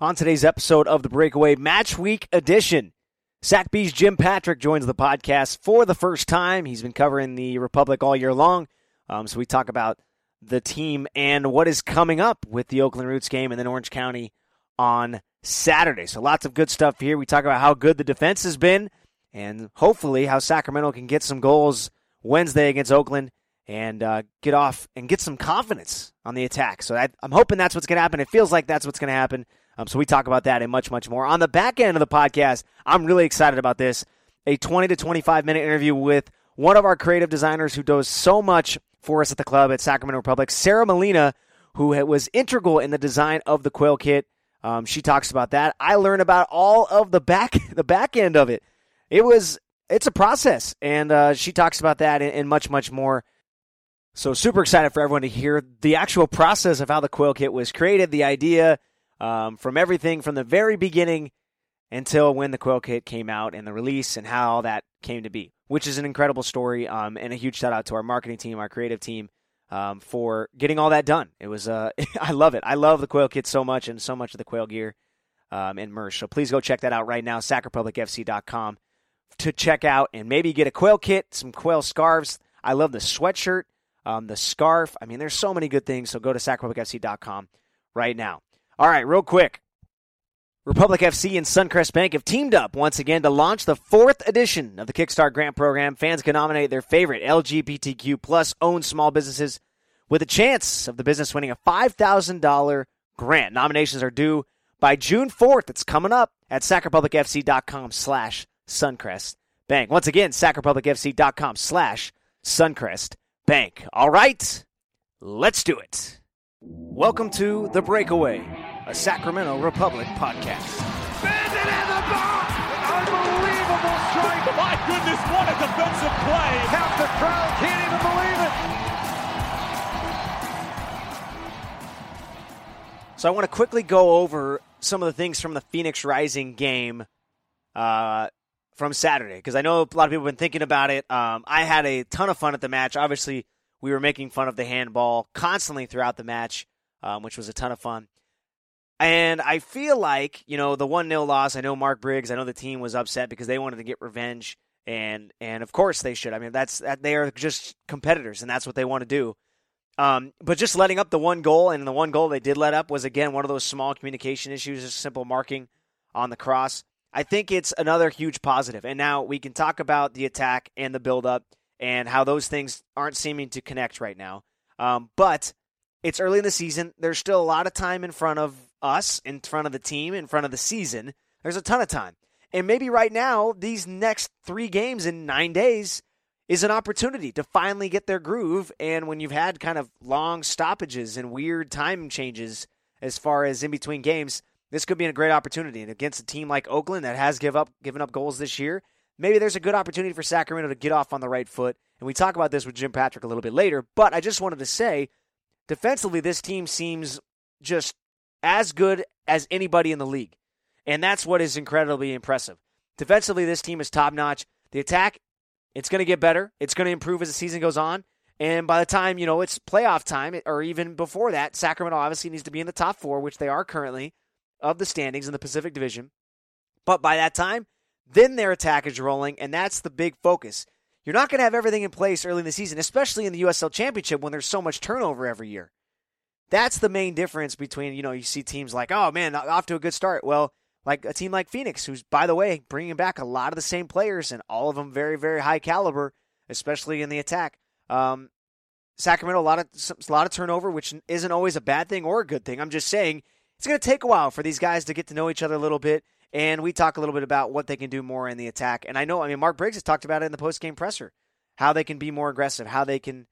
On today's episode of the Breakaway Match Week Edition, Sac Bee's Jim Patrick joins the podcast for the first time. He's been covering the Republic all year long. Um, so we talk about the team and what is coming up with the Oakland Roots game and then Orange County on Saturday. So lots of good stuff here. We talk about how good the defense has been and hopefully how Sacramento can get some goals Wednesday against Oakland and uh, get off and get some confidence on the attack. So I, I'm hoping that's what's going to happen. It feels like that's what's going to happen. Um, so we talk about that and much, much more. On the back end of the podcast, I'm really excited about this. A 20 to 25 minute interview with one of our creative designers who does so much for us at the club at Sacramento Republic, Sara Molina, who was integral in the design of the Quail Kit. Um, she talks about that. I learned about all of the back the back end of it. It was it's a process, and uh, she talks about that and, and much, much more. So super excited for everyone to hear the actual process of how the Quail Kit was created, the idea, um, from everything from the very beginning until when the Quail Kit came out and the release and how all that came to be, which is an incredible story. Um, and a huge shout out to our marketing team, our creative team, um, for getting all that done. It was, uh, I love it. I love the Quail Kit so much and so much of the Quail gear um, and merch. So please go check that out right now, sacrepublicfc.com to check out and maybe get a Quail Kit, some Quail scarves. I love the sweatshirt, um, the scarf. I mean, there's so many good things. So go to sacrepublicfc.com right now. All right, real quick. Republic FC and Suncrest Bank have teamed up once again to launch the fourth edition of the Kickstart Grant Program. Fans can nominate their favorite LGBTQ plus owned small businesses with a chance of the business winning a $5,000 grant. Nominations are due by June 4th. It's coming up at sacrepublicfc.com slash Suncrest Bank. Once again, sacrepublicfc.com slash Suncrest Bank. All right, let's do it. Welcome to The Breakaway, a Sacramento Republic podcast. Bandit in the box! Unbelievable strike! My goodness, what a defensive play! Half the crowd can't even believe it! So I want to quickly go over some of the things from the Phoenix Rising game uh, from Saturday because I know a lot of people have been thinking about it. Um, I had a ton of fun at the match. Obviously, we were making fun of the handball constantly throughout the match, um, which was a ton of fun. And I feel like, you know, the 1 0 loss, I know Mark Briggs, I know the team was upset because they wanted to get revenge. And, and of course they should. I mean, that's that they are just competitors, and that's what they want to do. Um, but just letting up the one goal, and the one goal they did let up was again one of those small communication issues, just simple marking on the cross. I think it's another huge positive. And now we can talk about the attack and the build-up and how those things aren't seeming to connect right now. Um, but it's early in the season. There's still a lot of time in front of us, in front of the team, in front of the season. There's a ton of time. And maybe right now, these next three games in nine days is an opportunity to finally get their groove. And when you've had kind of long stoppages and weird time changes as far as in between games, this could be a great opportunity. And against a team like Oakland that has give up given up goals this year, maybe there's a good opportunity for Sacramento to get off on the right foot. And we talk about this with Jim Patrick a little bit later. But I just wanted to say, defensively, this team seems just as good as anybody in the league. And that's what is incredibly impressive. Defensively, this team is top notch. The attack, it's going to get better. It's going to improve as the season goes on. And by the time, you know, it's playoff time, or even before that, Sacramento obviously needs to be in the top four, which they are currently, of the standings in the Pacific Division. But by that time, then their attack is rolling, and that's the big focus. You're not going to have everything in place early in the season, especially in the USL Championship when there's so much turnover every year. That's the main difference between, you know, you see teams like, oh man, off to a good start. Well, like a team like Phoenix, who's, by the way, bringing back a lot of the same players and all of them very, very high caliber, especially in the attack. Um, Sacramento, a lot of a lot of turnover, which isn't always a bad thing or a good thing. I'm just saying it's going to take a while for these guys to get to know each other a little bit. And we talk a little bit about what they can do more in the attack. And I know, I mean, Mark Briggs has talked about it in the post game presser, how they can be more aggressive, how they can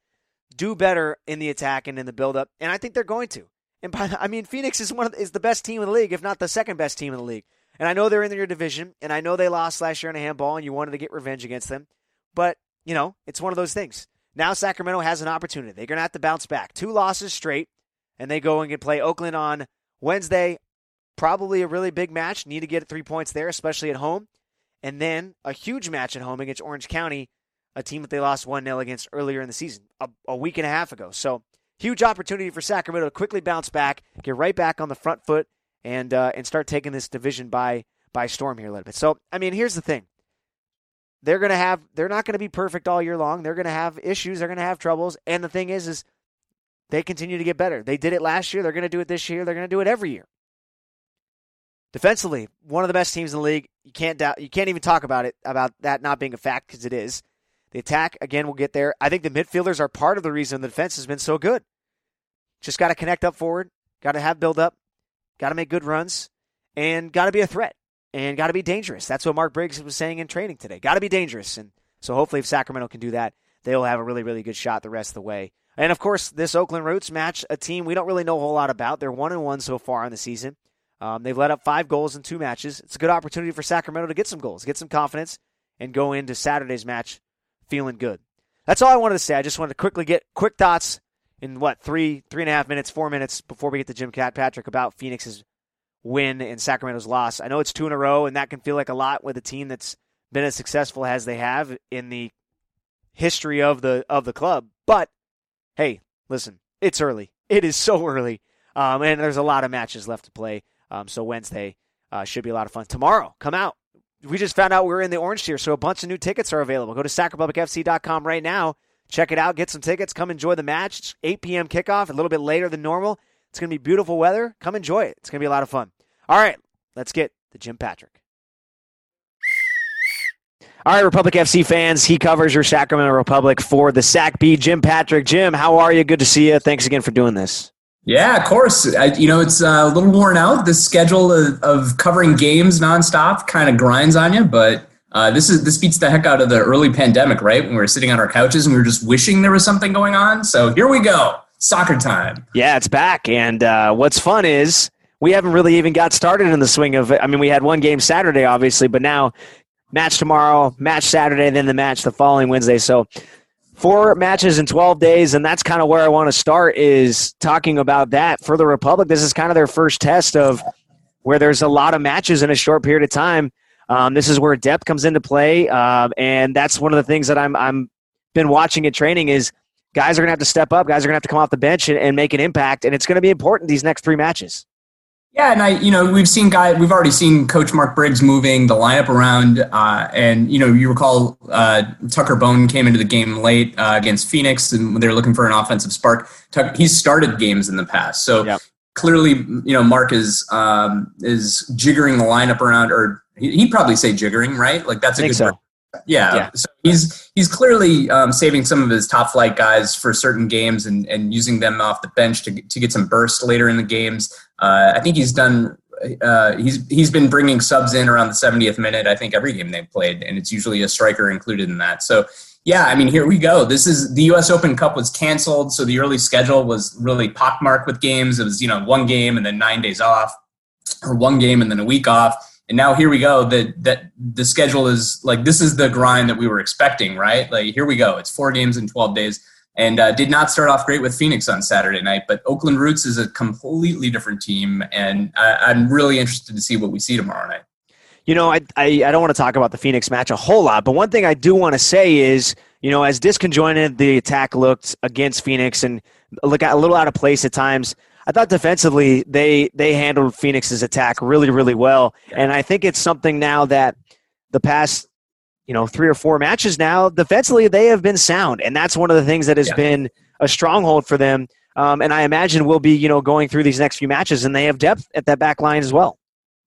do better in the attack and in the build up. And I think they're going to. And by, I mean, Phoenix is one of, is the best team in the league, if not the second best team in the league. And I know they're in your division, and I know they lost last year in a handball, and you wanted to get revenge against them. But you know, it's one of those things. Now Sacramento has an opportunity. They're going to have to bounce back. Two losses straight, and they go and get play Oakland on Wednesday, probably a really big match. Need to get three points there, especially at home. And then a huge match at home against Orange County, a team that they lost 1 0 against earlier in the season, a, a, week and a half ago. So, huge opportunity for Sacramento to quickly bounce back, get right back on the front foot, and uh, and start taking this division by by storm here a little bit. So I mean, here's the thing: they're gonna have they're not gonna be perfect all year long. They're gonna have issues. They're gonna have troubles. And the thing is, is they continue to get better. They did it last year. They're gonna do it this year. They're gonna do it every year. Defensively, one of the best teams in the league. You can't doubt. You can't even talk about it about that not being a fact because it is. The attack again will get there. I think the midfielders are part of the reason the defense has been so good. Just got to connect up forward. Got to have build up. Got to make good runs, and got to be a threat and got to be dangerous. That's what Mark Briggs was saying in training today. Got to be dangerous, and so hopefully, if Sacramento can do that, they'll have a really really good shot the rest of the way. And of course, this Oakland Roots match a team we don't really know a whole lot about. They're one and one so far in the season. Um, they've let up five goals in two matches. It's a good opportunity for Sacramento to get some goals, get some confidence, and go into Saturday's match feeling good. That's all I wanted to say. I just wanted to quickly get quick thoughts in what three, three and a half minutes, four minutes before we get to Jim Patrick about Phoenix's win and Sacramento's loss. I know it's two in a row, and that can feel like a lot with a team that's been as successful as they have in the history of the of the club. But hey, listen, it's early. It is so early, um, and there's a lot of matches left to play. Um, so Wednesday uh, should be a lot of fun. Tomorrow, come out. We just found out we are in the orange tier, so a bunch of new tickets are available. Go to sacrepublicfc.com right now. Check it out. Get some tickets. Come enjoy the match. It's 8 p.m. kickoff, a little bit later than normal. It's going to be beautiful weather. Come enjoy it. It's going to be a lot of fun. All right, let's get to Jim Patrick. All right, Republic FC fans, he covers your Sacramento Republic for the Sac Bee. Jim Patrick. Jim, how are you? Good to see you. Thanks again for doing this. Yeah, of course. I, you know, it's uh, a little worn out. The schedule of, of covering games nonstop kind of grinds on you, but uh, this is this beats the heck out of the early pandemic, right? When we were sitting on our couches and we were just wishing there was something going on. So here we go, soccer time. Yeah, it's back, and uh, what's fun is we haven't really even got started in the swing of it. I mean, we had one game Saturday, obviously, but now match tomorrow, match Saturday, then the match the following Wednesday. So four matches in 12 days, and that's kind of where I want to start is talking about that for the Republic. This is kind of their first test of where there's a lot of matches in a short period of time. Um, this is where depth comes into play, uh, and that's one of the things that I'm I'm been watching in training is guys are to have to step up. Guys are to have to come off the bench and, and make an impact, and it's to be important these next three matches. Yeah, and I, you know, we've seen guy, we've already seen Coach Mark Briggs moving the lineup around, uh, and you know, you recall uh, Tucker Bone came into the game late uh, against Phoenix, and they were looking for an offensive spark. Tuck, he's started games in the past, so yep. clearly, you know, Mark is um, is jiggering the lineup around, or he'd probably say jiggering, right? Like that's a good. So. Yeah. yeah. So he's he's clearly um, saving some of his top flight guys for certain games and, and using them off the bench to to get some burst later in the games. Uh, I think he's done. Uh, he's he's been bringing subs in around the 70th minute. I think every game they've played, and it's usually a striker included in that. So yeah, I mean here we go. This is the U.S. Open Cup was canceled, so the early schedule was really pockmarked with games. It was you know one game and then nine days off, or one game and then a week off and now here we go that that the schedule is like this is the grind that we were expecting right like here we go it's four games in 12 days and uh, did not start off great with phoenix on saturday night but oakland roots is a completely different team and I, am really interested to see what we see tomorrow night you know I, I, I don't want to talk about the phoenix match a whole lot but one thing i do want to say is you know as disconjointed the attack looked against phoenix and look a little out of place at times I thought defensively they they handled Phoenix's attack really really well, yeah. and I think it's something now that the past you know three or four matches now defensively they have been sound, and that's one of the things that has yeah. been a stronghold for them. Um, and I imagine we'll be you know going through these next few matches, and they have depth at that back line as well.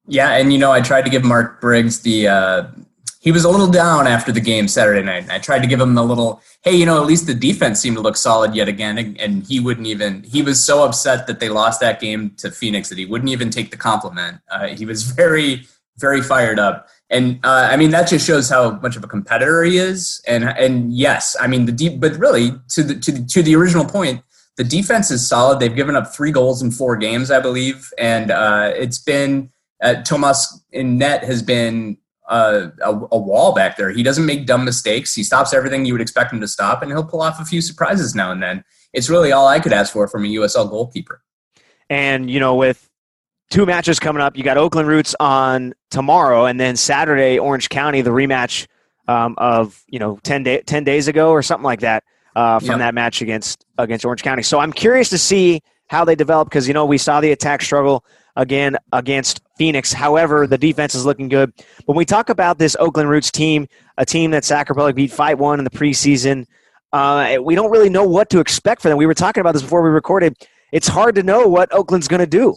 Yeah, and you know I tried to give Mark Briggs the uh, he was a little down after the game Saturday night. I tried to give him a little, hey, you know, at least the defense seemed to look solid yet again. And he wouldn't even, he was so upset that they lost that game to Phoenix that he wouldn't even take the compliment. Uh, he was very, very fired up. And uh, I mean, that just shows how much of a competitor he is. And, and yes, I mean, the deep, but really to the, to the, to the original point, the defense is solid. They've given up three goals in four games, I believe. And uh, it's been, uh, Tomas in net has been a, a, a, wall back there. He doesn't make dumb mistakes. He stops everything you would expect him to stop, and he'll pull off a few surprises now and then. It's really all I could ask for from a USL goalkeeper. And you know, with two matches coming up, you got Oakland Roots on tomorrow, and then Saturday, Orange County, the rematch um, of you know 10, day, 10 days ago or something like that uh, from yep. that match against against Orange County. So I'm curious to see how they develop because you know we saw the attack struggle again against Phoenix. However, the defense is looking good. When we talk about this Oakland Roots team, a team that Sac Republic beat 5 1 in the preseason, uh, we don't really know what to expect for them. We were talking about this before we recorded. It's hard to know what Oakland's going to do.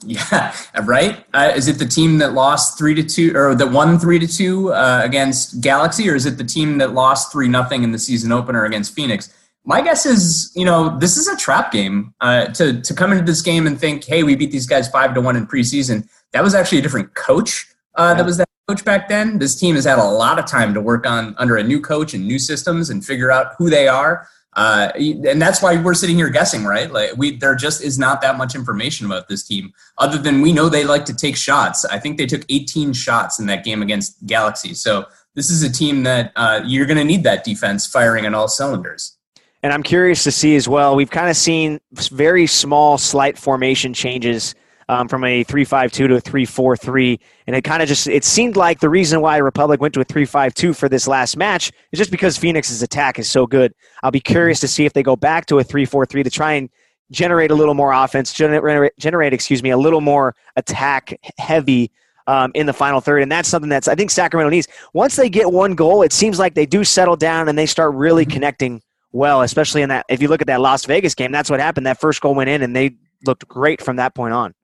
Yeah, right. Uh, is it the team that lost three to two, or that won three to two uh, against Galaxy, or is it the team that lost three nothing in the season opener against Phoenix? My guess is, you know, this is a trap game. Uh, to to come into this game and think, hey, we beat these guys five to one in preseason. That was actually a different coach. Uh, that was that coach back then. This team has had a lot of time to work on under a new coach and new systems and figure out who they are. Uh, and that's why we're sitting here guessing, right? Like we, there just is not that much information about this team, other than we know they like to take shots. I think they took 18 shots in that game against Galaxy. So this is a team that uh, you're going to need that defense firing on all cylinders. And I'm curious to see as well. We've kind of seen very small, slight formation changes um, from a 3-5-2 to a 3-4-3 and it kind of just it seemed like the reason why republic went to a 3-5-2 for this last match is just because phoenix's attack is so good. I'll be curious to see if they go back to a 3-4-3 to try and generate a little more offense generate, generate excuse me a little more attack heavy um, in the final third. And that's something that's i think sacramento needs. Once they get one goal it seems like they do settle down and they start really mm-hmm. connecting well especially in that if you look at that las vegas game that's what happened. That first goal went in and they looked great from that point on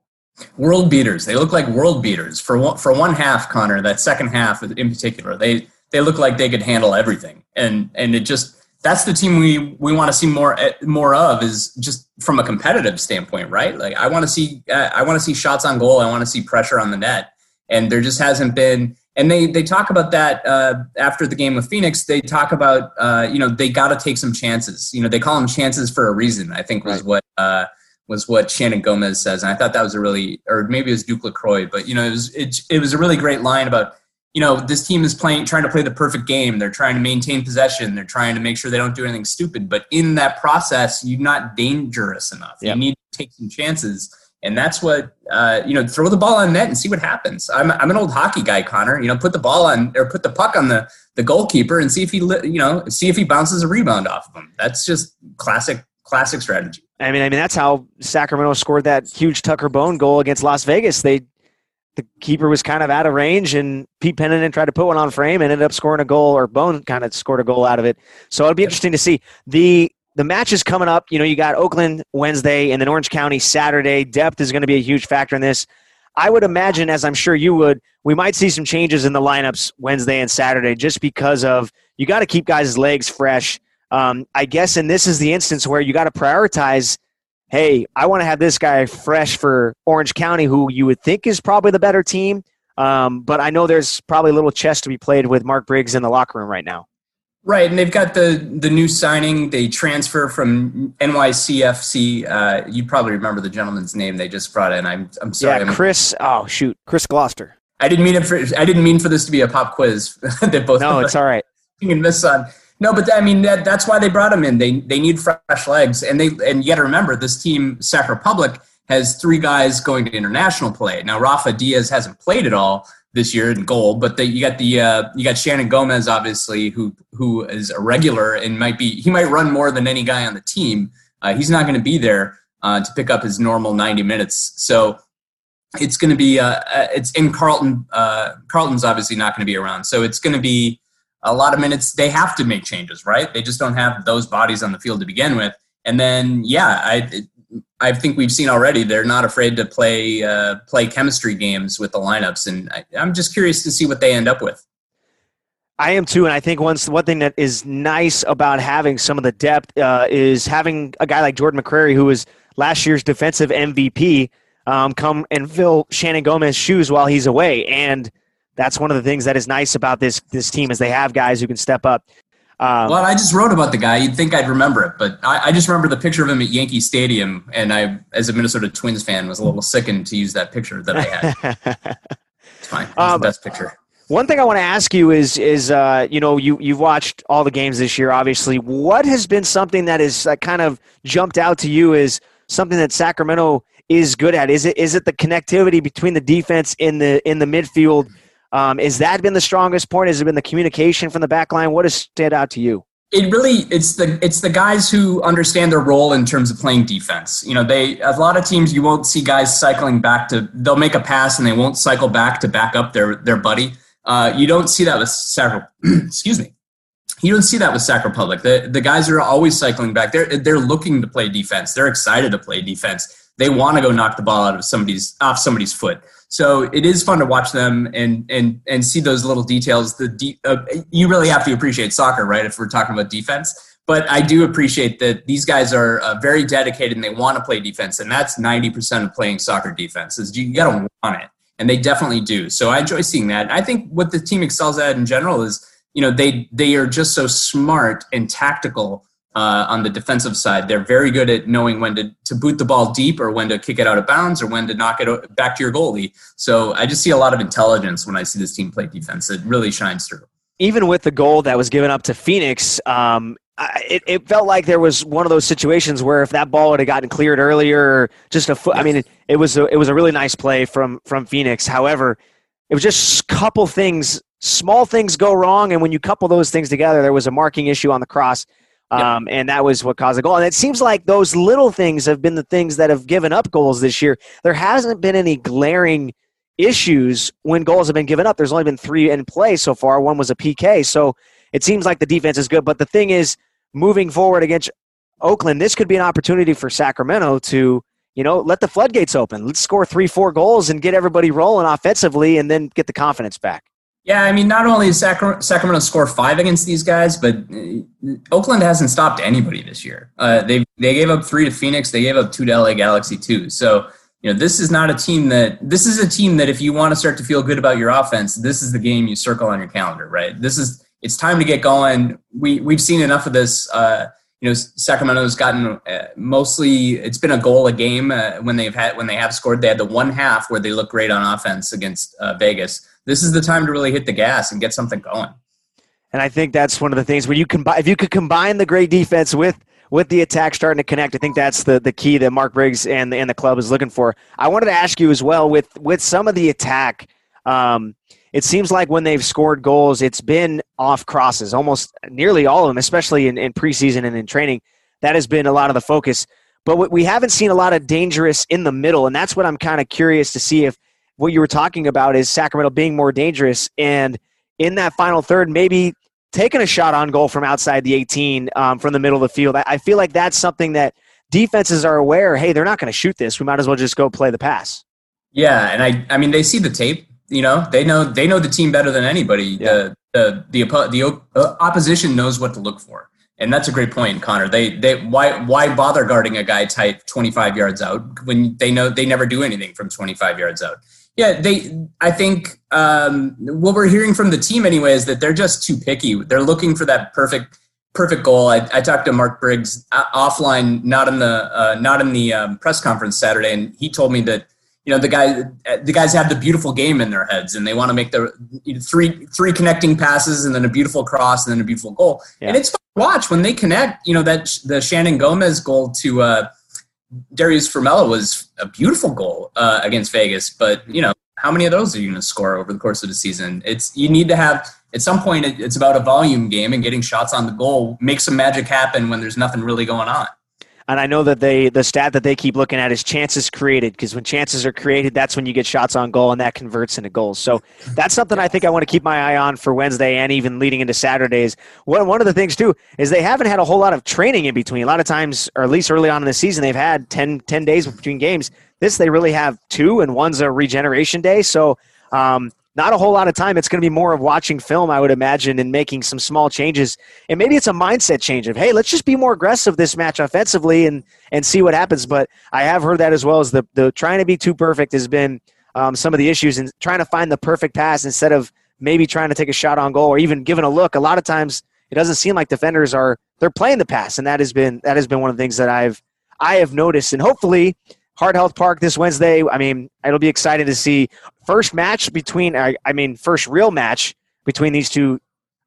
World beaters. They look like world beaters for one, for one half, Connor. That second half in particular, they they look like they could handle everything, and and it just that's the team we we want to see more eh, more of is just from a competitive standpoint, right? Like I want to see uh, I want to see shots on goal. I want to see pressure on the net, and there just hasn't been. And they they talk about that uh, after the game with Phoenix. They talk about uh, you know they got to take some chances. You know they call them chances for a reason. I think was right. what uh, was what Shannon Gomez says, and I thought that was a really, or maybe it was Duke Lacroix, but you know, it was it, it was a really great line about you know this team is playing trying to play the perfect game. They're trying to maintain possession. They're trying to make sure they don't do anything stupid. But in that process, you're not dangerous enough. Yep. You need to take some chances. And that's what uh, you know. Throw the ball on net and see what happens. I'm, I'm an old hockey guy, Connor. You know, put the ball on or put the puck on the the goalkeeper and see if he you know see if he bounces a rebound off of him. That's just classic classic strategy. I mean, I mean that's how Sacramento scored that huge Tucker Bone goal against Las Vegas. They the keeper was kind of out of range, and Pete Pennington tried to put one on frame and ended up scoring a goal, or Bone kind of scored a goal out of it. So it'll be interesting to see the the matches coming up. You know, you got Oakland Wednesday and then Orange County Saturday. Depth is going to be a huge factor in this. I would imagine, as I'm sure you would, we might see some changes in the lineups Wednesday and Saturday, just because of you got to keep guys' legs fresh um, I guess, and this is the instance where you got to prioritize. Hey, I want to have this guy fresh for Orange County, who you would think is probably the better team. Um, but I know there's probably a little chess to be played with Mark Briggs in the locker room right now. Right, and they've got the the new signing. They transfer from NYCFC. Uh, you probably remember the gentleman's name they just brought in. I'm I'm sorry. Yeah, Chris. Oh shoot, Chris Gloster. I didn't mean it for. I didn't mean for this to be a pop quiz. that both. No, it's all right. You can miss on. No, but I mean that, that's why they brought him in. They they need fresh legs, and they and you got to remember this team, Sac Republic, has three guys going to international play. Now Rafa Diaz hasn't played at all this year in goal, but they, you got the uh, you got Shannon Gomez, obviously, who who is a regular and might be he might run more than any guy on the team. Uh, he's not going to be there uh, to pick up his normal ninety minutes, so it's going to be uh, uh, it's in Carlton. Uh, Carlton's obviously not going to be around, so it's going to be a lot of minutes they have to make changes, right? They just don't have those bodies on the field to begin with. And then, yeah, I I think we've seen already they're not afraid to play uh, play chemistry games with the lineups, and I, I'm just curious to see what they end up with. I am too, and I think once one thing that is nice about having some of the depth uh, is having a guy like Jordan McCrary, who was last year's defensive MVP, um, come and fill Shannon Gomez's shoes while he's away, and that's one of the things that is nice about this this team is they have guys who can step up. Um, well, I just wrote about the guy. You'd think I'd remember it, but I, I, just remember the picture of him at Yankee Stadium, and I, as a Minnesota Twins fan, was a little sickened to use that picture that I had. it's fine. It's um, the best picture. One thing I want to ask you is is uh, you know you you've watched all the games this year. Obviously, what has been something that is uh, kind of jumped out to you is something that Sacramento is good at? Is it is it the connectivity between the defense in the in the midfield? Um, is that been the strongest point? Has it been the communication from the back line? What has stood out to you? it really it's the it's the guys who understand their role in terms of playing defense. You know, they a lot of teams you won't see guys cycling back to they'll make a pass and they won't cycle back to back up their their buddy. Uh, you don't see that with Sacro. excuse me. You don't see that with Sac Republic. The the guys are always cycling back. They're they're looking to play defense. They're excited to play defense. They want to go knock the ball out of somebody's off somebody's foot. So it is fun to watch them and and and see those little details. The de- uh, you really have to appreciate soccer, right? If we're talking about defense, but I do appreciate that these guys are uh, very dedicated and they want to play defense, and that's ninety percent of playing soccer defense. Is you got to want it, and they definitely do. So I enjoy seeing that. I think what the team excels at in general is you know they they are just so smart and tactical uh, on the defensive side. They're very good at knowing when to, to boot the ball deep or when to kick it out of bounds or when to knock it back to your goalie. So I just see a lot of intelligence when I see this team play defense. It really shines through. Even with the goal that was given up to Phoenix, um, it, it felt like there was one of those situations where if that ball would have gotten cleared earlier, just a foot. I mean, it, it was a, it was a really nice play from from Phoenix. However, it was just a couple things, small things go wrong, and when you couple those things together, there was a marking issue on the cross um, And that was what caused the goal. And it seems like those little things have been the things that have given up goals this year. There hasn't been any glaring issues when goals have been given up. There's only been three in play so far. One was a PK. So it seems like the defense is good. But the thing is, moving forward against Oakland, this could be an opportunity for Sacramento to, you know, let the floodgates open. Let's score three, four goals and get everybody rolling offensively and then get the confidence back. Yeah, I mean, not only Sacramento, Sacramento score five against these guys, but uh, Oakland hasn't stopped anybody this year. Uh, they they gave up three to Phoenix. They gave up two to LA Galaxy too. So you know, this is not a team that this is a team that if you want to start to feel good about your offense, this is the game you circle on your calendar, right? This is it's time to get going. We we've seen enough of this. Uh, you know, Sacramento's gotten uh, mostly it's been a goal a game uh, when they've had when they have scored. They had the one half where they look great on offense against uh, Vegas this is the time to really hit the gas and get something going. And I think that's one of the things when you combine if you could combine the great defense with with the attack starting to connect, I think that's the, the key that Mark Briggs and the, and the club is looking for. I wanted to ask you as well with with some of the attack. Um, it seems like when they've scored goals, it's been off crosses, almost nearly all of them, especially in, in preseason and in training. That has been a lot of the focus. But we haven't seen a lot of dangerous in the middle, and that's what I'm kind of curious to see if what you were talking about is Sacramento being more dangerous and in that final third, maybe taking a shot on goal from outside the 18 um, from the middle of the field. I, I feel like that's something that defenses are aware. Hey, they're not going to shoot this. We might as well just go play the pass. Yeah, and I, I mean, they see the tape. You know, they know they know the team better than anybody. Yeah. The the the the uh, opposition knows what to look for. And that's a great point, Connor. They they why why bother guarding a guy tight 25 yards out when they know they never do anything from 25 yards out. Yeah, they. I think um, what we're hearing from the team anyway is that they're just too picky. They're looking for that perfect perfect goal. I, I talked to Mark Briggs uh, offline, not in the uh, not in the um, press conference Saturday, and he told me that you know the guy the guys have the beautiful game in their heads, and they want to make the you know, three three connecting passes, and then a beautiful cross, and then a beautiful goal. Yeah. And it's fun to watch when they connect. You know that the Shannon Gomez goal to. Uh, Darius Formella was a beautiful goal uh, against Vegas, but you know how many of those are you going to score over the course of the season? It's you need to have at some point it's about a volume game and getting shots on the goal. Make some magic happen when there's nothing really going on. And I know that they the stat that they keep looking at is chances created because when chances are created, that's when you get shots on goal and that converts into goals. So that's something I think I want to keep my eye on for Wednesday and even leading into Saturdays. One one of the things too is they haven't had a whole lot of training in between. A lot of times, or at least early on in the season, they've had 10, 10 days between games. This they really have two, and one's a regeneration day. So um, not a whole lot of time. It's going to be more of watching film, I would imagine, and making some small changes. And maybe it's a mindset change of, hey, let's just be more aggressive this match offensively and and see what happens. But I have heard that as well as the the trying to be too perfect has been um, some of the issues and trying to find the perfect pass instead of maybe trying to take a shot on goal or even giving a look. A lot of times it doesn't seem like defenders are they're playing the pass, and that has been that has been one of the things that I've I have noticed. And hopefully Heart Health Park this Wednesday. I mean, it'll be exciting to see first match between. I, I mean, first real match between these two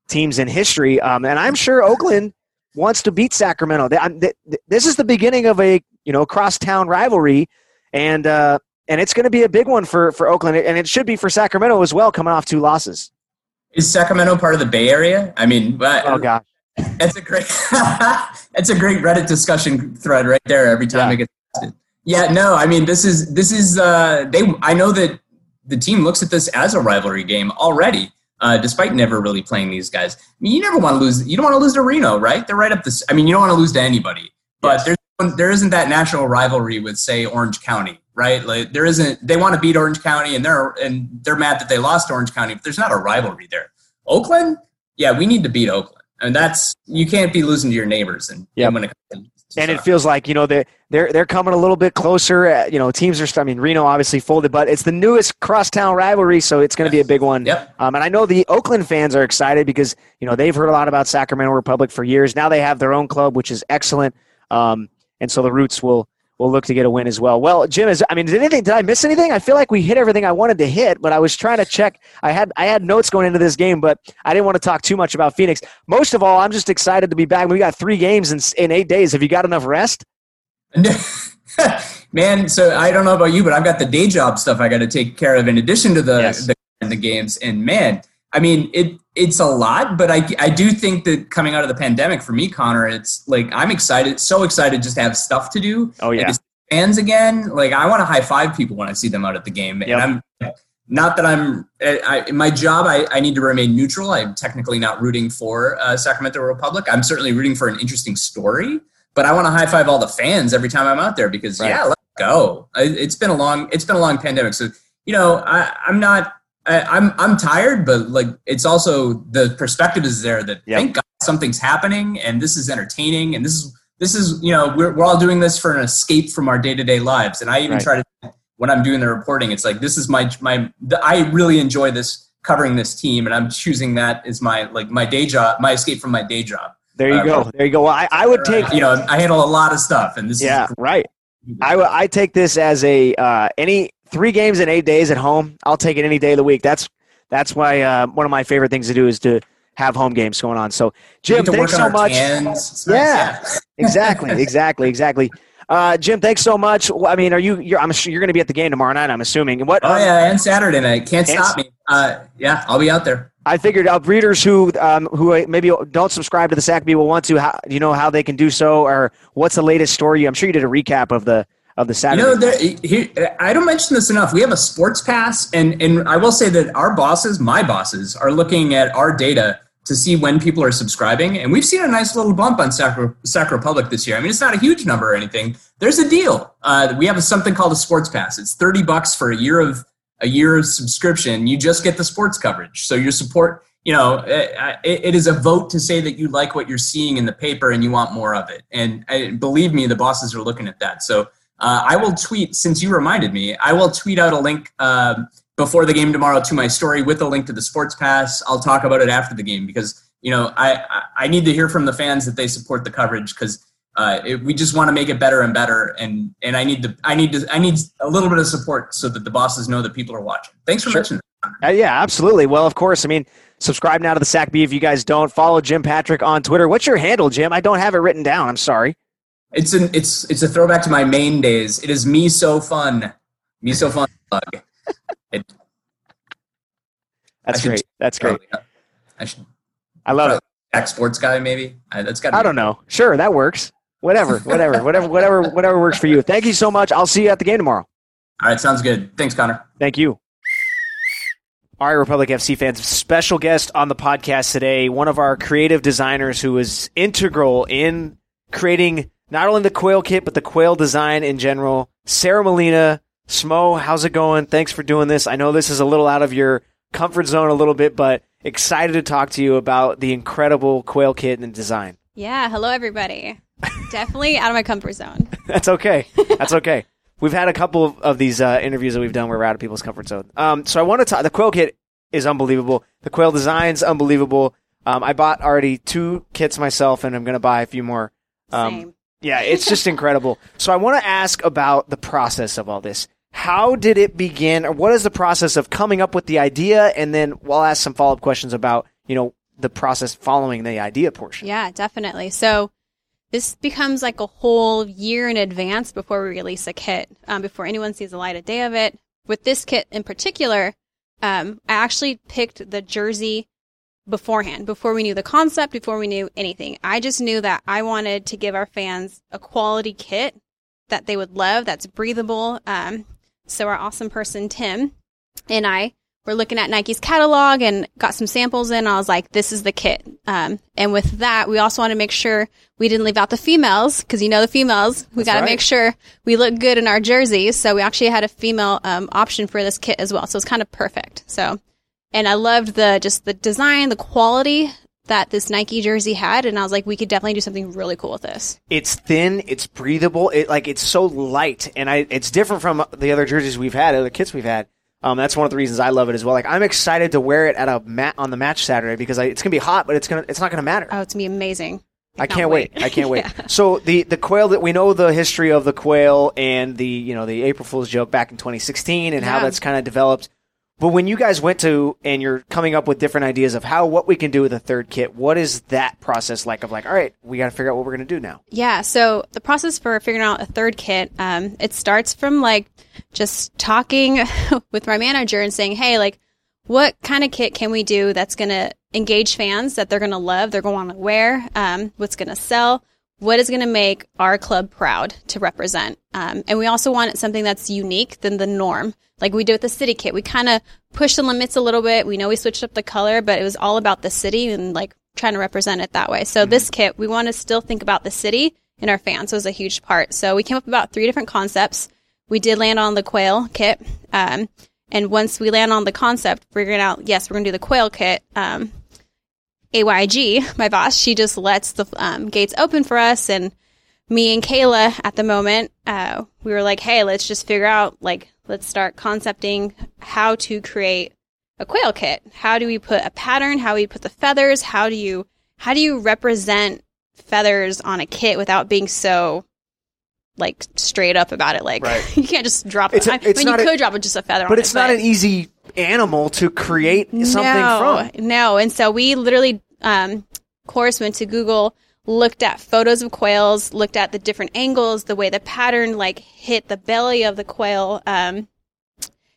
teams in history. Um, and I'm sure Oakland wants to beat Sacramento. They, they, this is the beginning of a you know crosstown rivalry, and uh, and it's going to be a big one for for Oakland, and it should be for Sacramento as well, coming off two losses. Is Sacramento part of the Bay Area? I mean, oh gosh. That's a great. that's a great Reddit discussion thread right there. Every time Yeah. it gets. Yeah, no, I mean this is this is uh, they. I know that the team looks at this as a rivalry game already, uh, despite never really playing these guys. I mean, you never want to lose. You don't want to lose to Reno, right? They're right up this. I mean, you don't want to lose to anybody, but Yes. there's there isn't that national rivalry with say Orange County, right? Like there isn't. They want to beat Orange County, and they're and they're mad that they lost Orange County, but there's not a rivalry there. Oakland, yeah, we need to beat Oakland, and that's you can't be losing to your neighbors. And Yep. when it comes and it feels like you know they're they're they're coming a little bit closer. Uh, You know, teams are. I mean, Reno obviously folded, but it's the newest crosstown rivalry, so it's going to be a big one. Yep. Um, and I know the Oakland fans are excited because you know they've heard a lot about Sacramento Republic for years. Now they have their own club, which is excellent. Um, and so the Roots will will look to get a win as well. Well, Jim, is I mean, did anything? Did I miss anything? I feel like we hit everything I wanted to hit, but I was trying to check. I had I had notes going into this game, but I didn't want to talk too much about Phoenix. Most of all, I'm just excited to be back. We got three games in in eight days. Have you got enough rest? Man, so I don't know about you, but I've got the day job stuff I got to take care of in addition to the, Yes. the the games. And man, I mean, it it's a lot, but I I do think that coming out of the pandemic for me, Connor, it's like I'm excited, so excited just to have stuff to do. Oh, yeah. see fans again. Like I want to high five people when I see them out at the game, Yep. and I'm. Not that I'm, I, in my job, I, I need to remain neutral. I'm technically not rooting for uh, Sacramento Republic. I'm certainly rooting for an interesting story, but I want to high five all the fans every time I'm out there because Right. yeah, let's go. I, it's been a long, it's been a long pandemic. So you know, I, I'm not, I, I'm I'm tired, but like it's also the perspective is there that Yep. thank God something's happening and this is entertaining and this is this is you know we're we're all doing this for an escape from our day to day lives. And I even Right. try to when I'm doing the reporting, it's like this is my my the, I really enjoy this covering this team, and I'm choosing that as my like my day job, my escape from my day job. There you Uh, go. There you go. Well, I, I would take you know I handle a lot of stuff, and this Yeah, is right. I, I take this as a uh, any three games in eight days at home. I'll take it any day of the week. That's that's why uh, one of my favorite things to do is to have home games going on. So, Jim, thanks so much. Cans. It's nice, Yeah. exactly, exactly, exactly. Uh, Jim, thanks so much. I mean, are you? You're, I'm sure you're going to be at the game tomorrow night. I'm assuming. What? Oh yeah, and Saturday night can't stop me. Uh, yeah, I'll be out there. I figured out readers who um, who maybe don't subscribe to the SAC will want to. How, you know how they can do so, or what's the latest story? I'm sure you did a recap of the of the You Saturday. know, there, here, I don't mention this enough. We have a sports pass, and and I will say that our bosses, my bosses, are looking at our data to see when people are subscribing, and we've seen a nice little bump on Sac, Republic this year. I mean, it's not a huge number or anything. There's a deal. Uh, we have a, something called a sports pass. It's thirty bucks for a year of a year of subscription. You just get the sports coverage, so your support. You know, uh, it, it is a vote to say that you like what you're seeing in the paper and you want more of it. And uh, believe me, the bosses are looking at that. So uh, I will tweet, since you reminded me, I will tweet out a link um, before the game tomorrow to my story with a link to the sports pass. I'll talk about it after the game because, you know, I, I, need to hear from the fans that they support the coverage because uh, it, we just want to make it better and better. And, and I need to, I need to, I need a little bit of support so that the bosses know that people are watching. Thanks for Sure. mentioning that. Uh, yeah, absolutely. Well, of course. I mean, subscribe now to the Sac Bee if you guys don't. Follow Jim Patrick on Twitter. What's your handle, Jim? I don't have it written down. I'm sorry. It's an, it's, it's a throwback to my main days. It is me so fun. Me so fun. plug. It, That's great. That's great. Uh, I should I love it. Jack Sports guy, maybe. I, that's got. I don't know. Sure, that works. Whatever, whatever, whatever, whatever, whatever works for you. Thank you so much. I'll see you at the game tomorrow. All right, sounds good. Thanks, Connor. Thank you. All right, Republic FC fans, special guest on the podcast today, one of our creative designers who was integral in creating not only the quail kit, but the quail design in general. Sara Molina, Smo, how's it going? Thanks for doing this. I know this is a little out of your comfort zone a little bit, but excited to talk to you about the incredible quail kit and design. Yeah, hello everybody. Definitely out of my comfort zone. That's okay. That's okay. We've had a couple of, of these uh, interviews that we've done where we're out of people's comfort zone. Um, so I want to talk. The quail kit is unbelievable. The quail design's unbelievable. Um, I bought already two kits myself, and I'm going to buy a few more. Um, Same. Yeah, it's just incredible. So I want to ask about the process of all this. How did it begin, or what is the process of coming up with the idea? And then we'll ask some follow up questions about, you know, the process following the idea portion. Yeah, definitely. So this becomes like a whole year in advance before we release a kit, um, before anyone sees the light of day of it. With this kit in particular, um, I actually picked the jersey beforehand, before we knew the concept, before we knew anything. I just knew that I wanted to give our fans a quality kit that they would love, that's breathable. Um, so our awesome person, Tim, and I were looking at Nike's catalog and got some samples in. I was like, this is the kit. Um, and with that, we also want to make sure we didn't leave out the females because you know the females. We got to right. make sure we look good in our jerseys. So we actually had a female um, option for this kit as well. So it's kind of perfect. So, and I loved the just the design, the quality that this Nike jersey had, and I was like, we could definitely do something really cool with this. It's thin, it's breathable, it like it's so light, and I it's different from the other jerseys we've had, other kits we've had. Um, that's one of the reasons I love it as well. Like I'm excited to wear it at a mat on the match Saturday because I, it's gonna be hot, but it's gonna it's not gonna matter. Oh, it's gonna be amazing. I can't wait. wait. I can't wait. Yeah. So the the quail that we know the history of the quail and the you know the April Fool's joke back in 2016 and how that's kind of developed. But when you guys went to and you're coming up with different ideas of how what we can do with a third kit, what is that process like? Of like, all right, we got to figure out what we're going to do now. Yeah, so the process for figuring out a third kit, um, it starts from like just talking with my manager and saying, hey, like, what kind of kit can we do that's going to engage fans that they're going to love, they're going to want to wear, um, what's going to sell, what is going to make our club proud to represent. Um, and we also wanted something that's unique than the norm. Like we did with the city kit, we kind of pushed the limits a little bit. We know we switched up the color, but it was all about the city and like trying to represent it that way. So this kit, we want to still think about the city and our fans was a huge part. So we came up with about three different concepts. We did land on the quail kit. Um, and once we land on the concept, figuring out, yes, we're going to do the quail kit. Um, AYG, my boss, she just lets the um, gates open for us. And me and Kayla at the moment, uh, we were like, hey, let's just figure out, like, let's start concepting how to create a quail kit. How do we put a pattern? How do we put the feathers? How do you, how do you represent feathers on a kit without being so, like, straight up about it? Like, Right. you can't just drop It's it. a- I it's mean, not you a- could drop it just a feather on But it. it's not an easy animal to create something no, from. No, and so we literally, um, of course, went to Google, looked at photos of quails, looked at the different angles, the way the pattern like hit the belly of the quail, um,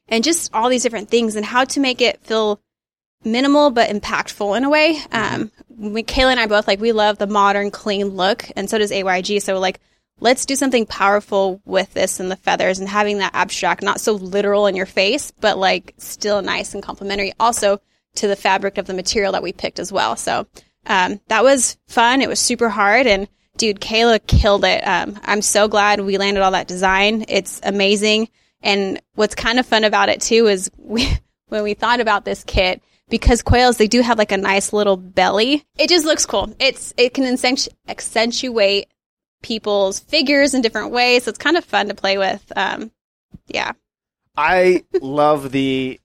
and just all these different things, and how to make it feel minimal but impactful in a way. Um, we, Kayla and I both like we love the modern, clean look, and so does AYG. So like. Let's do something powerful with this and the feathers and having that abstract, not so literal in your face, but like still nice and complimentary. Also to the fabric of the material that we picked as well. So um, that was fun. It was super hard, and dude, Kayla killed it. Um, I'm so glad we landed all that design. It's amazing. And what's kind of fun about it too is we when we thought about this kit because quails they do have like a nice little belly. It just looks cool. It's it can accentuate people's figures in different ways. So it's kind of fun to play with. Um, yeah. I love the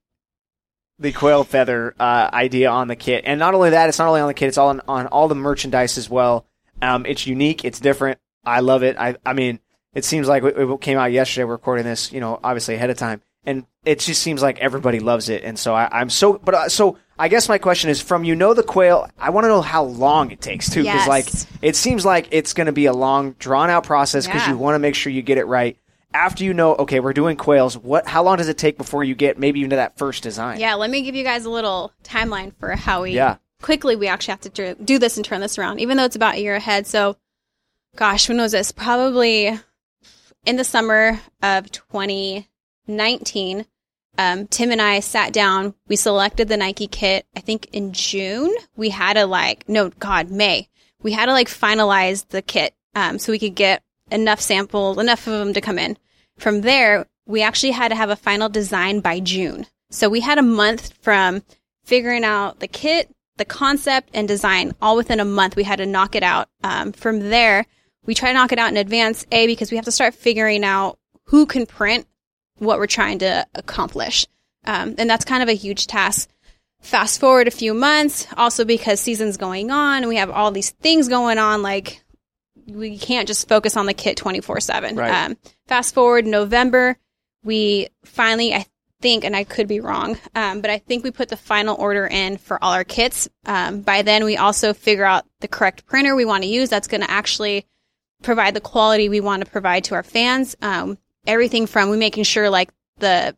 the quail feather uh, idea on the kit, and not only that, it's not only on the kit; it's all on, on all the merchandise as well. Um, it's unique, it's different. I love it. I, I mean, it seems like it came out yesterday. We're recording this, you know, obviously ahead of time, and it just seems like everybody loves it. And so I, I'm so, but uh, so I guess my question is, from you know the quail, I want to know how long it takes too, because Yes. like it seems like it's going to be a long, drawn out process because Yeah. you want to make sure you get it right. After you know, okay, we're doing quails. What? How long does it take before you get maybe even to that first design? Yeah, let me give you guys a little timeline for how we Yeah. quickly we actually have to do, do this and turn this around, even though it's about a year ahead. So, gosh, when was this? Probably in the summer of 2019. Um, Tim and I sat down. We selected the Nike kit. I think in June we had to like no, God, May. We had to like finalize the kit um, so we could get enough samples, enough of them to come in. From there, we actually had to have a final design by June. So we had a month from figuring out the kit, the concept, and design all within a month. We had to knock it out. Um, from there, we try to knock it out in advance, A, because we have to start figuring out who can print what we're trying to accomplish. Um, and that's kind of a huge task. Fast forward a few months, also because season's going on and we have all these things going on, like we can't just focus on the kit 24 7. Um, fast forward November, we finally, I think, and I could be wrong, um, but I think we put the final order in for all our kits. Um, by then, we also figure out the correct printer we want to use that's going to actually provide the quality we want to provide to our fans. Um, everything from we making sure like the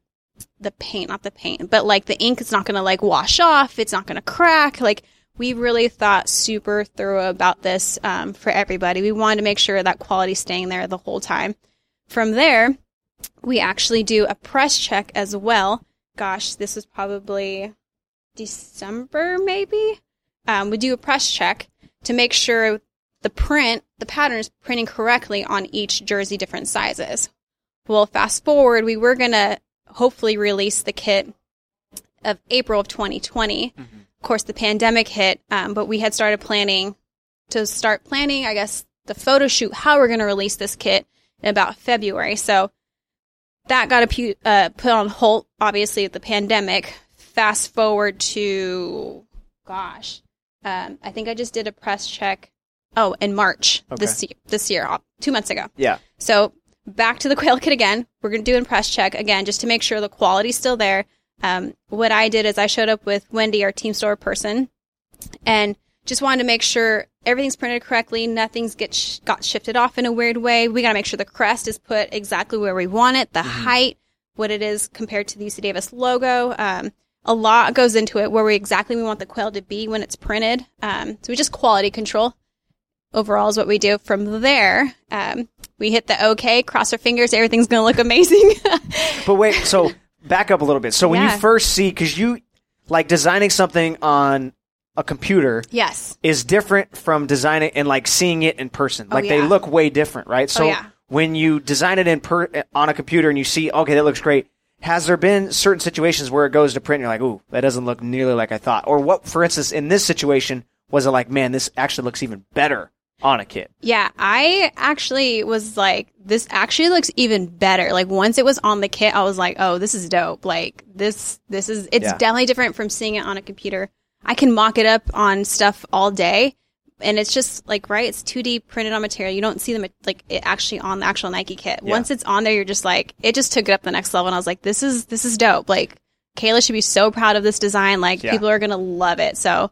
the paint, not the paint, but like the ink is not going to like wash off. It's not going to crack. Like we really thought super thorough about this um, for everybody. We wanted to make sure that quality's staying there the whole time. From there, we actually do a press check as well. Gosh, this was probably December, maybe. Um, we do a press check to make sure the print, the pattern is printing correctly on each jersey, different sizes. Well, fast forward, we were gonna hopefully release the kit of April of 2020. Of course, the pandemic hit, um, but we had started planning to start planning, I guess, the photo shoot, how we're going to release this kit in about February. So that got a pu- uh, put on hold, obviously, with the pandemic. Fast forward to, gosh, um, I think I just did a press check. Oh, in March this year, this year, uh, two months ago. Yeah. So back to the quail kit again. We're going to do a press check again just to make sure the quality's still there. Um, what I did is I showed up with Wendy, our team store person, and just wanted to make sure everything's printed correctly. Nothing's get sh- got shifted off in a weird way. We got to make sure the crest is put exactly where we want it, the height, what it is compared to the UC Davis logo. Um, a lot goes into it where we exactly we want the quail to be when it's printed. Um, so we just quality control overall is what we do. From there, um, we hit the okay, cross our fingers, everything's going to look amazing. But wait, so back up a little bit. So when Yeah. you first see, because you like designing something on a computer yes. is different from designing and like seeing it in person. Oh, like they Oh, yeah. Oh, look way different, right? Oh, so yeah. when you design it in per on a computer and you see, okay, that looks great. Has there been certain situations where it goes to print and you're like, ooh, that doesn't look nearly like I thought? Or what, for instance, in this situation, was it like, man, this actually looks even better on a kit? Yeah, I actually was like, this actually looks even better. Like once it was on the kit, I was like, oh, this is dope. Like this, this is, it's Yeah. definitely different from seeing it on a computer. I can mock it up on stuff all day. And it's just like, right, it's 2D printed on material. You don't see them like it actually on the actual Nike kit. Yeah. Once it's on there, you're just like, it just took it up the next level. And I was like, this is, this is dope. Like Kayla should be so proud of this design. Like Yeah. people are going to love it. So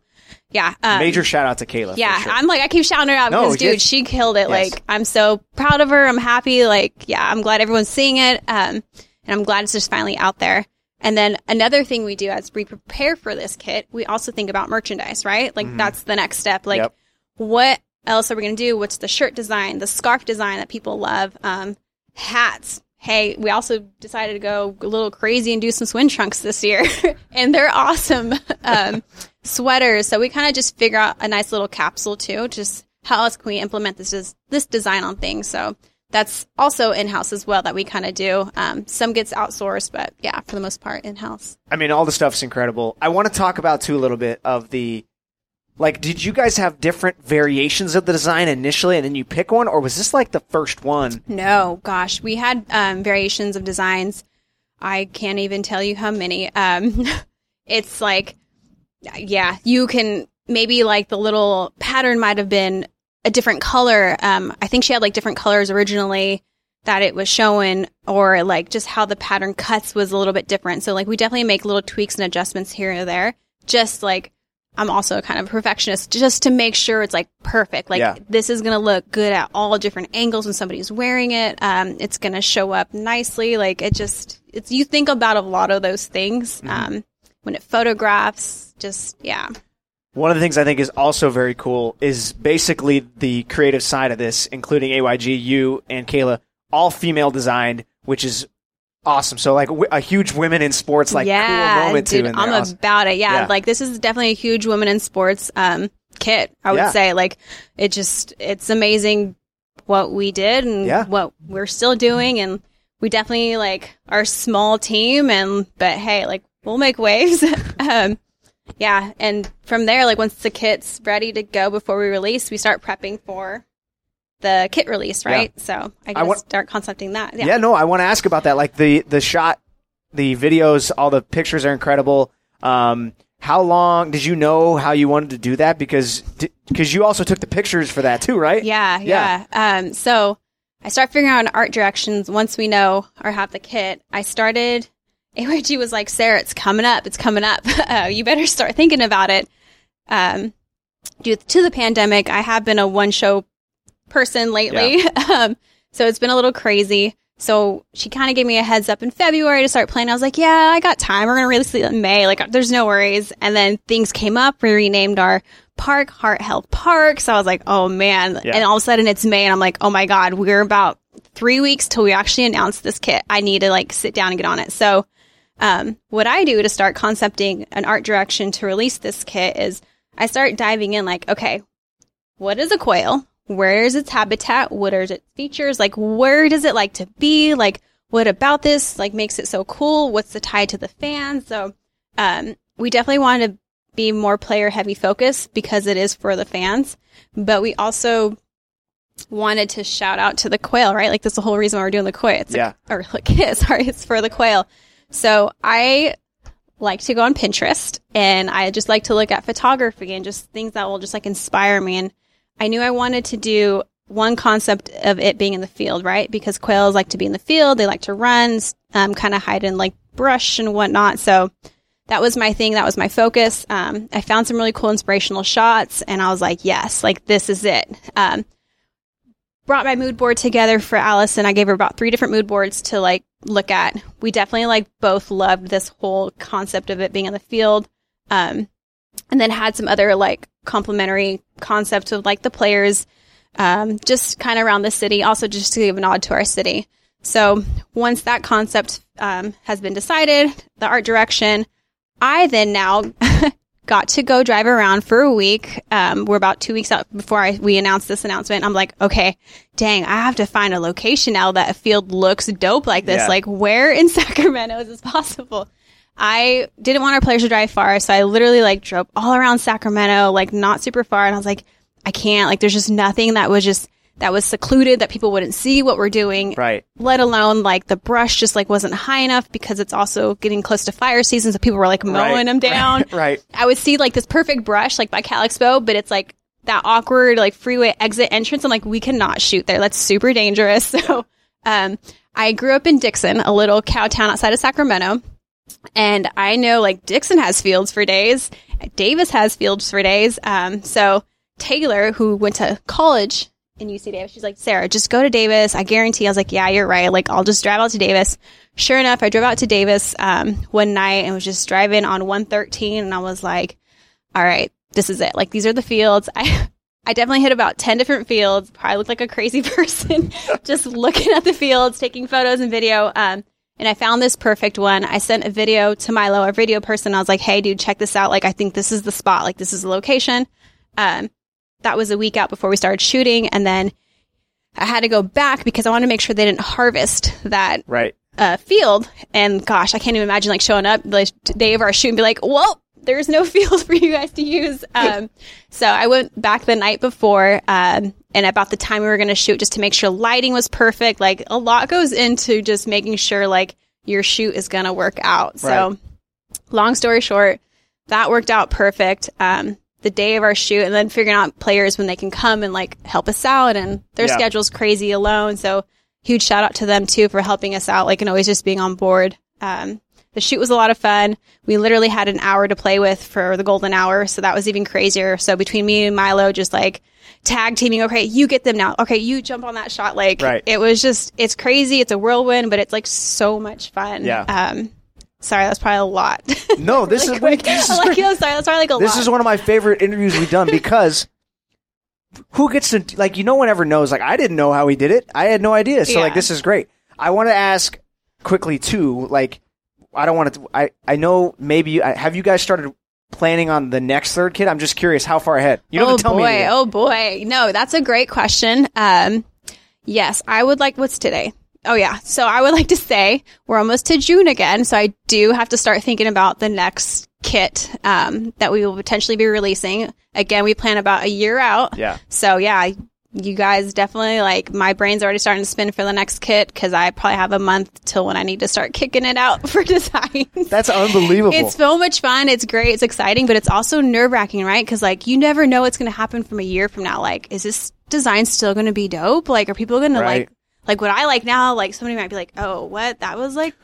yeah. Um, Major shout out to Kayla. for yeah, sure. I'm like I keep shouting her out No, because dude, yes. she killed it. Yes. Like I'm so proud of her. I'm happy. Like yeah, I'm glad everyone's seeing it. Um, and I'm glad it's just finally out there. And then another thing we do as we prepare for this kit, we also think about merchandise, right? Like that's the next step. Like Yep. what else are we going to do? What's the shirt design, the scarf design that people love? Um, hats. Hey, we also decided to go a little crazy and do some swim trunks this year, and they're awesome. Um, sweaters. So we kind of just figure out a nice little capsule too. Just how else can we implement this this design on things? So that's also in house as well that we kind of do. Um, some gets outsourced, but yeah, for the most part in house. I mean, all the stuff's incredible. I want to talk about too a little bit of the like. Did you guys have different variations of the design initially, and then you pick one, or was this like the first one? No, gosh, we had um, variations of designs. I can't even tell you how many. Um, it's like, yeah, you can maybe like the little pattern might have been a different color. Um, I think she had like different colors originally that it was showing, or like just how the pattern cuts was a little bit different. So like we definitely make little tweaks and adjustments here and there. Just like I'm also kind of a perfectionist, just to make sure it's like perfect. Like Yeah. this is gonna look good at all different angles when somebody's wearing it. Um, it's gonna show up nicely. Like it just, it's you think about a lot of those things. Um, when it photographs, just yeah. One of the things I think is also very cool is basically the creative side of this, including AYG, you, and Kayla, all female designed, which is awesome. So like w- a huge women in sports like yeah, cool moment dude, too. I'm Awesome. about it. Yeah, Yeah. like this is definitely a huge women in sports um kit. I would Yeah. say like it just it's amazing what we did and Yeah. what we're still doing, and we definitely like our small team. And but hey, like we'll make waves. um, yeah, and from there, like once the kit's ready to go before we release, we start prepping for the kit release, right? So I guess want- start concepting that. Yeah. no, I want to ask about that. Like the the shot, the videos, all the pictures are incredible. Um, how long did you know how you wanted to do that? Because because you also took the pictures for that too, right? Yeah, Yeah. yeah. Um, so I start figuring out art directions once we know or have the kit. I started. AYG was like, Sara, it's coming up. It's coming up. uh, you better start thinking about it. Um, due to the pandemic, I have been a one show person lately. um, so it's been a little crazy. So she kind of gave me a heads up in February to start planning. I was like, yeah, I got time. We're going to release it in May. Like, there's no worries. And then things came up. We renamed our park Heart Health Park. So I was like, oh man. Yeah. And all of a sudden it's May and I'm like, oh my God, we're about three weeks till we actually announce this kit. I need to like sit down and get on it. So, um, what I do to start concepting an art direction to release this kit is I start diving in like, okay, what is a quail? Where is its habitat? What are its features? Like, where does it like to be? Like, what about this like makes it so cool? What's the tie to the fans? So, um, we definitely wanted to be more player heavy focus because it is for the fans, but we also wanted to shout out to the quail, right? Like that's the whole reason why we're doing the quail. It's Yeah. or like, sorry, it's for the quail. So I like to go on Pinterest and I just like to look at photography and just things that will just like inspire me. And I knew I wanted to do one concept of it being in the field, right? Because quails like to be in the field. They like to run, um, kind of hide in like brush and whatnot. So that was my thing. That was my focus. Um, I found some really cool inspirational shots and I was like, yes, like this is it. Um, brought my mood board together for Allison. I gave her about three different mood boards to like look at. We definitely like both loved this whole concept of it being in the field. Um, and then had some other like complementary concepts of like the players, um, just kind of around the city, also just to give a nod to our city. So once that concept, um, has been decided, the art direction, I then now got to go drive around for a week. Um, we're about two weeks out before I, we announced this announcement. I'm like, okay, dang, I have to find a location now that a field looks dope like this. Yeah. Like, where in Sacramento is this possible? I didn't want our players to drive far, so I literally like drove all around Sacramento, like not super far, and I was like, I can't. Like, there's just nothing that was just that was secluded that people wouldn't see what we're doing Right. let alone like the brush just like wasn't high enough because it's also getting close to fire season so people were like mowing Right. them down Right. i would see like this perfect brush like by Cal Expo but it's like that awkward like freeway exit entrance i'm like we cannot shoot there that's super dangerous so um i grew up in dixon a little cow town outside of sacramento and I know like Dixon has fields for days, Davis has fields for days. Um, so Taylor, who went to college in UC Davis, she's like, Sara, just go to Davis. I guarantee. I was like, yeah, you're right. Like, I'll just drive out to Davis. Sure enough, I drove out to Davis um, one night and was just driving on 113, and I was like, all right, this is it. Like, these are the fields. I I definitely hit about 10 different fields. Probably looked like a crazy person just looking at the fields, taking photos and video. Um, and I found this perfect one. I sent a video to Milo, our video person. I was like, hey, dude, check this out. Like, I think this is the spot. Like, this is the location. Um, that was a week out before we started shooting. And then I had to go back because I wanted to make sure they didn't harvest that Right. uh, field. And gosh, I can't even imagine like showing up the day of our shoot and be like, well, there's no field for you guys to use. Um, so I went back the night before, um, and about the time we were going to shoot just to make sure lighting was perfect. Like a lot goes into just making sure like your shoot is going to work out. So long story short, that worked out perfect. Um, the day of our shoot and then figuring out players when they can come and like help us out and their Yeah. schedule's crazy alone. So huge shout out to them too for helping us out, like, and always just being on board. Um, the shoot was a lot of fun. We literally had an hour to play with for the golden hour. So that was even crazier. So between me and Milo, just like tag teaming, okay, you get them now. Okay, you jump on that shot. Like, Right. it was just, it's crazy. It's a whirlwind, but it's like so much fun. Yeah. Um, sorry, that's probably a lot. No, this Really is this is like, sorry, that's probably like a This lot. is one of my favorite interviews we've done because who gets to like you no one ever knows like I didn't know how he did it. I had no idea. So Yeah. like this is great. I want to ask quickly too like I don't want to I I know maybe you, have you guys started planning on the next third kid? I'm just curious how far ahead. You don't oh tell boy, me. anything. oh boy. No, that's a great question. Um, yes, I would like. What's today? Oh yeah. So I would like to say we're almost to June again. So I do have to start thinking about the next kit um, that we will potentially be releasing. Again, we plan about a year out. Yeah. So yeah, you guys definitely like my brain's already starting to spin for the next kit because I probably have a month till when I need to start kicking it out for design. That's unbelievable. It's so much fun. It's great. It's exciting, but it's also nerve wracking, right? Because like you never know what's going to happen from a year from now. Like, is this design still going to be dope? Like, are people going to like like what I like now? Like, somebody might be like, oh, what? That was like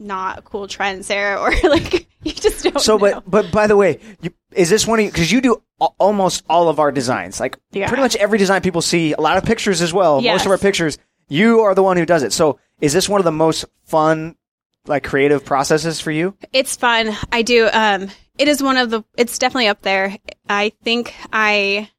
not cool trends there or like you just don't. So, know. but but by the way, you, is this one of you? Because you do al- almost all of our designs, like Yeah. pretty much every design people see. A lot of pictures as well. Most of our pictures, you are the one who does it. So, Is this one of the most fun, like creative processes for you? It's fun. I do. Um, it is one of the. It's definitely up there. I think I,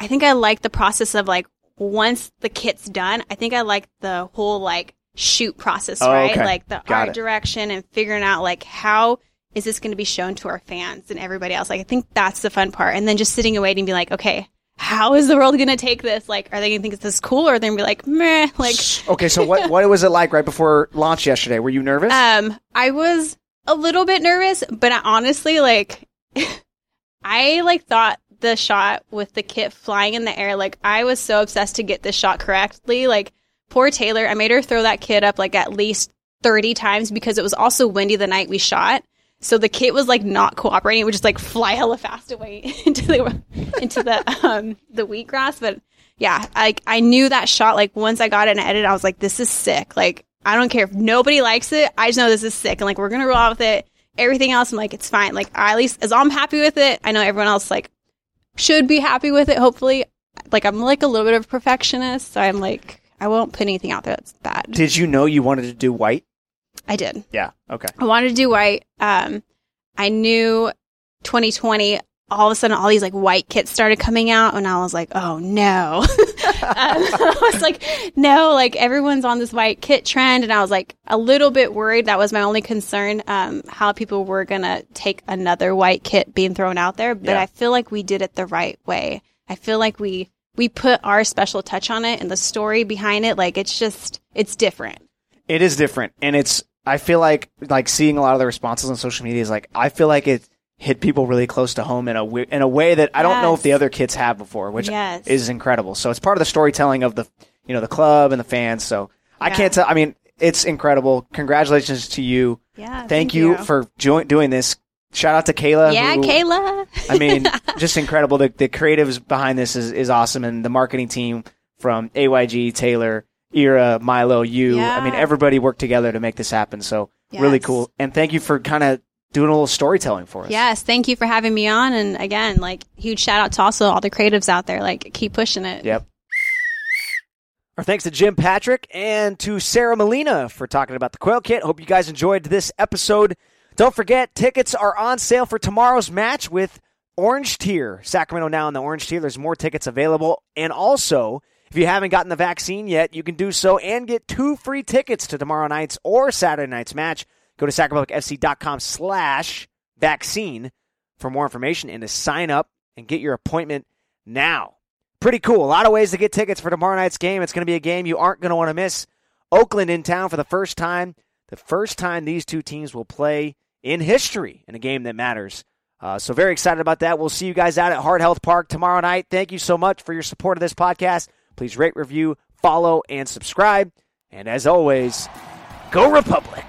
I think I like the process of like once the kit's done. I think I like the whole like shoot process, Oh, right? okay. Like the Got art it. direction and figuring out like how is this going to be shown to our fans and everybody else. Like I think that's the fun part, and then just sitting and waiting, and be like, okay. How is the world going to take this? Like, are they going to think it's this is cool, or are they going to be like, meh? Like, Okay, so what what was it like right before launch yesterday? Were you nervous? Um, I was a little bit nervous, but I honestly like I like thought the shot with the kit flying in the air, like I was so obsessed to get this shot correctly. Like poor Taylor, I made her throw that kit up like at least 30 times because it was also windy the night we shot. So the kit was like not cooperating. It would just like fly hella fast away into the into the um the wheatgrass. But yeah, like I knew that shot. Like once I got it and edited, I was like, this is sick. Like I don't care if nobody likes it. I just know this is sick, and like we're gonna roll out with it. Everything else, I'm like, it's fine. Like I, at least as I'm happy with it, I know everyone else like should be happy with it. Hopefully, like I'm like a little bit of perfectionist, so I'm like I won't put anything out there that's bad. Did you know you wanted to do white? I did. Yeah. Okay. I wanted to do white. Um, I knew 2020. All of a sudden, all these like white kits started coming out, and I was like, "Oh no!" um, I was like, "No!" Like everyone's on this white kit trend, and I was like a little bit worried. That was my only concern, um, how people were gonna take another white kit being thrown out there. But Yeah. I feel like we did it the right way. I feel like we we put our special touch on it and the story behind it. Like it's just it's different. It is different, and it's. I feel like like seeing a lot of the responses on social media is like I feel like it hit people really close to home in a in a way that I don't know if the other kids have before, which Yes. is incredible. So it's part of the storytelling of the you know the club and the fans. So I can't tell. I mean, it's incredible. Congratulations to you. Yeah. Thank, you, for jo- doing this. Shout out to Kayla. yeah, who- Kayla. I mean, just incredible. The, the creatives behind this is, is awesome, and the marketing team from AYG, Taylor, Ira, Milo, you. I mean, everybody worked together to make this happen. So really cool. And thank you for kind of doing a little storytelling for us. Yes, thank you for having me on. And again, like huge shout out to also all the creatives out there. Like keep pushing it. Yep. Our thanks to Jim Patrick and to Sara Molina for talking about the Quail Kit. Hope you guys enjoyed this episode. Don't forget, tickets are on sale for tomorrow's match with Orange Tier. Sacramento now in the Orange Tier. There's more tickets available. And also, if you haven't gotten the vaccine yet, you can do so and get two free tickets to tomorrow night's or Saturday night's match. Go to sacramentofc.com slash vaccine for more information and to sign up and get your appointment now. Pretty cool. A lot of ways to get tickets for tomorrow night's game. It's going to be a game you aren't going to want to miss. Oakland in town for the first time. The first time these two teams will play in history in a game that matters. Uh, so, very excited about that. We'll see you guys out at Heart Health Park tomorrow night. Thank you so much for your support of this podcast. Please rate, review, follow, and subscribe. And as always, go Republic.